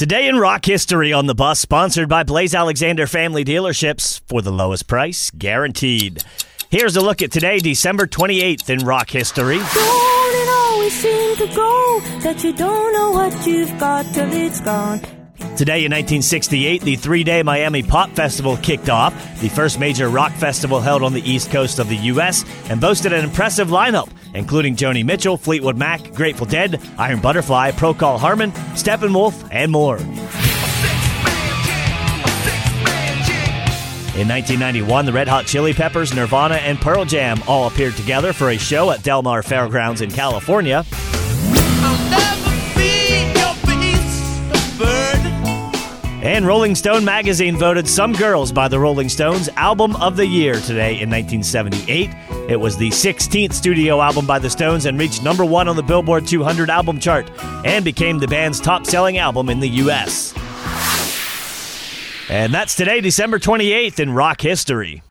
Today in rock history on the bus, sponsored by Blaise Alexander Family Dealerships for the lowest price guaranteed. Here's a look at today, December 28th in rock history. It always to go that you don't know what you've got till it's gone? Today in 1968, the three day Miami Pop Festival kicked off, the first major rock festival held on the east coast of the U.S., and boasted an impressive lineup, including Joni Mitchell, Fleetwood Mac, Grateful Dead, Iron Butterfly, Procol Harum, Steppenwolf, and more. In 1991, the Red Hot Chili Peppers, Nirvana, and Pearl Jam all appeared together for a show at Del Mar Fairgrounds in California. And Rolling Stone magazine voted Some Girls by the Rolling Stones Album of the Year today in 1978. It was the 16th studio album by the Stones and reached number one on the Billboard 200 album chart and became the band's top selling album in the U.S. And that's today, December 28th, in rock history.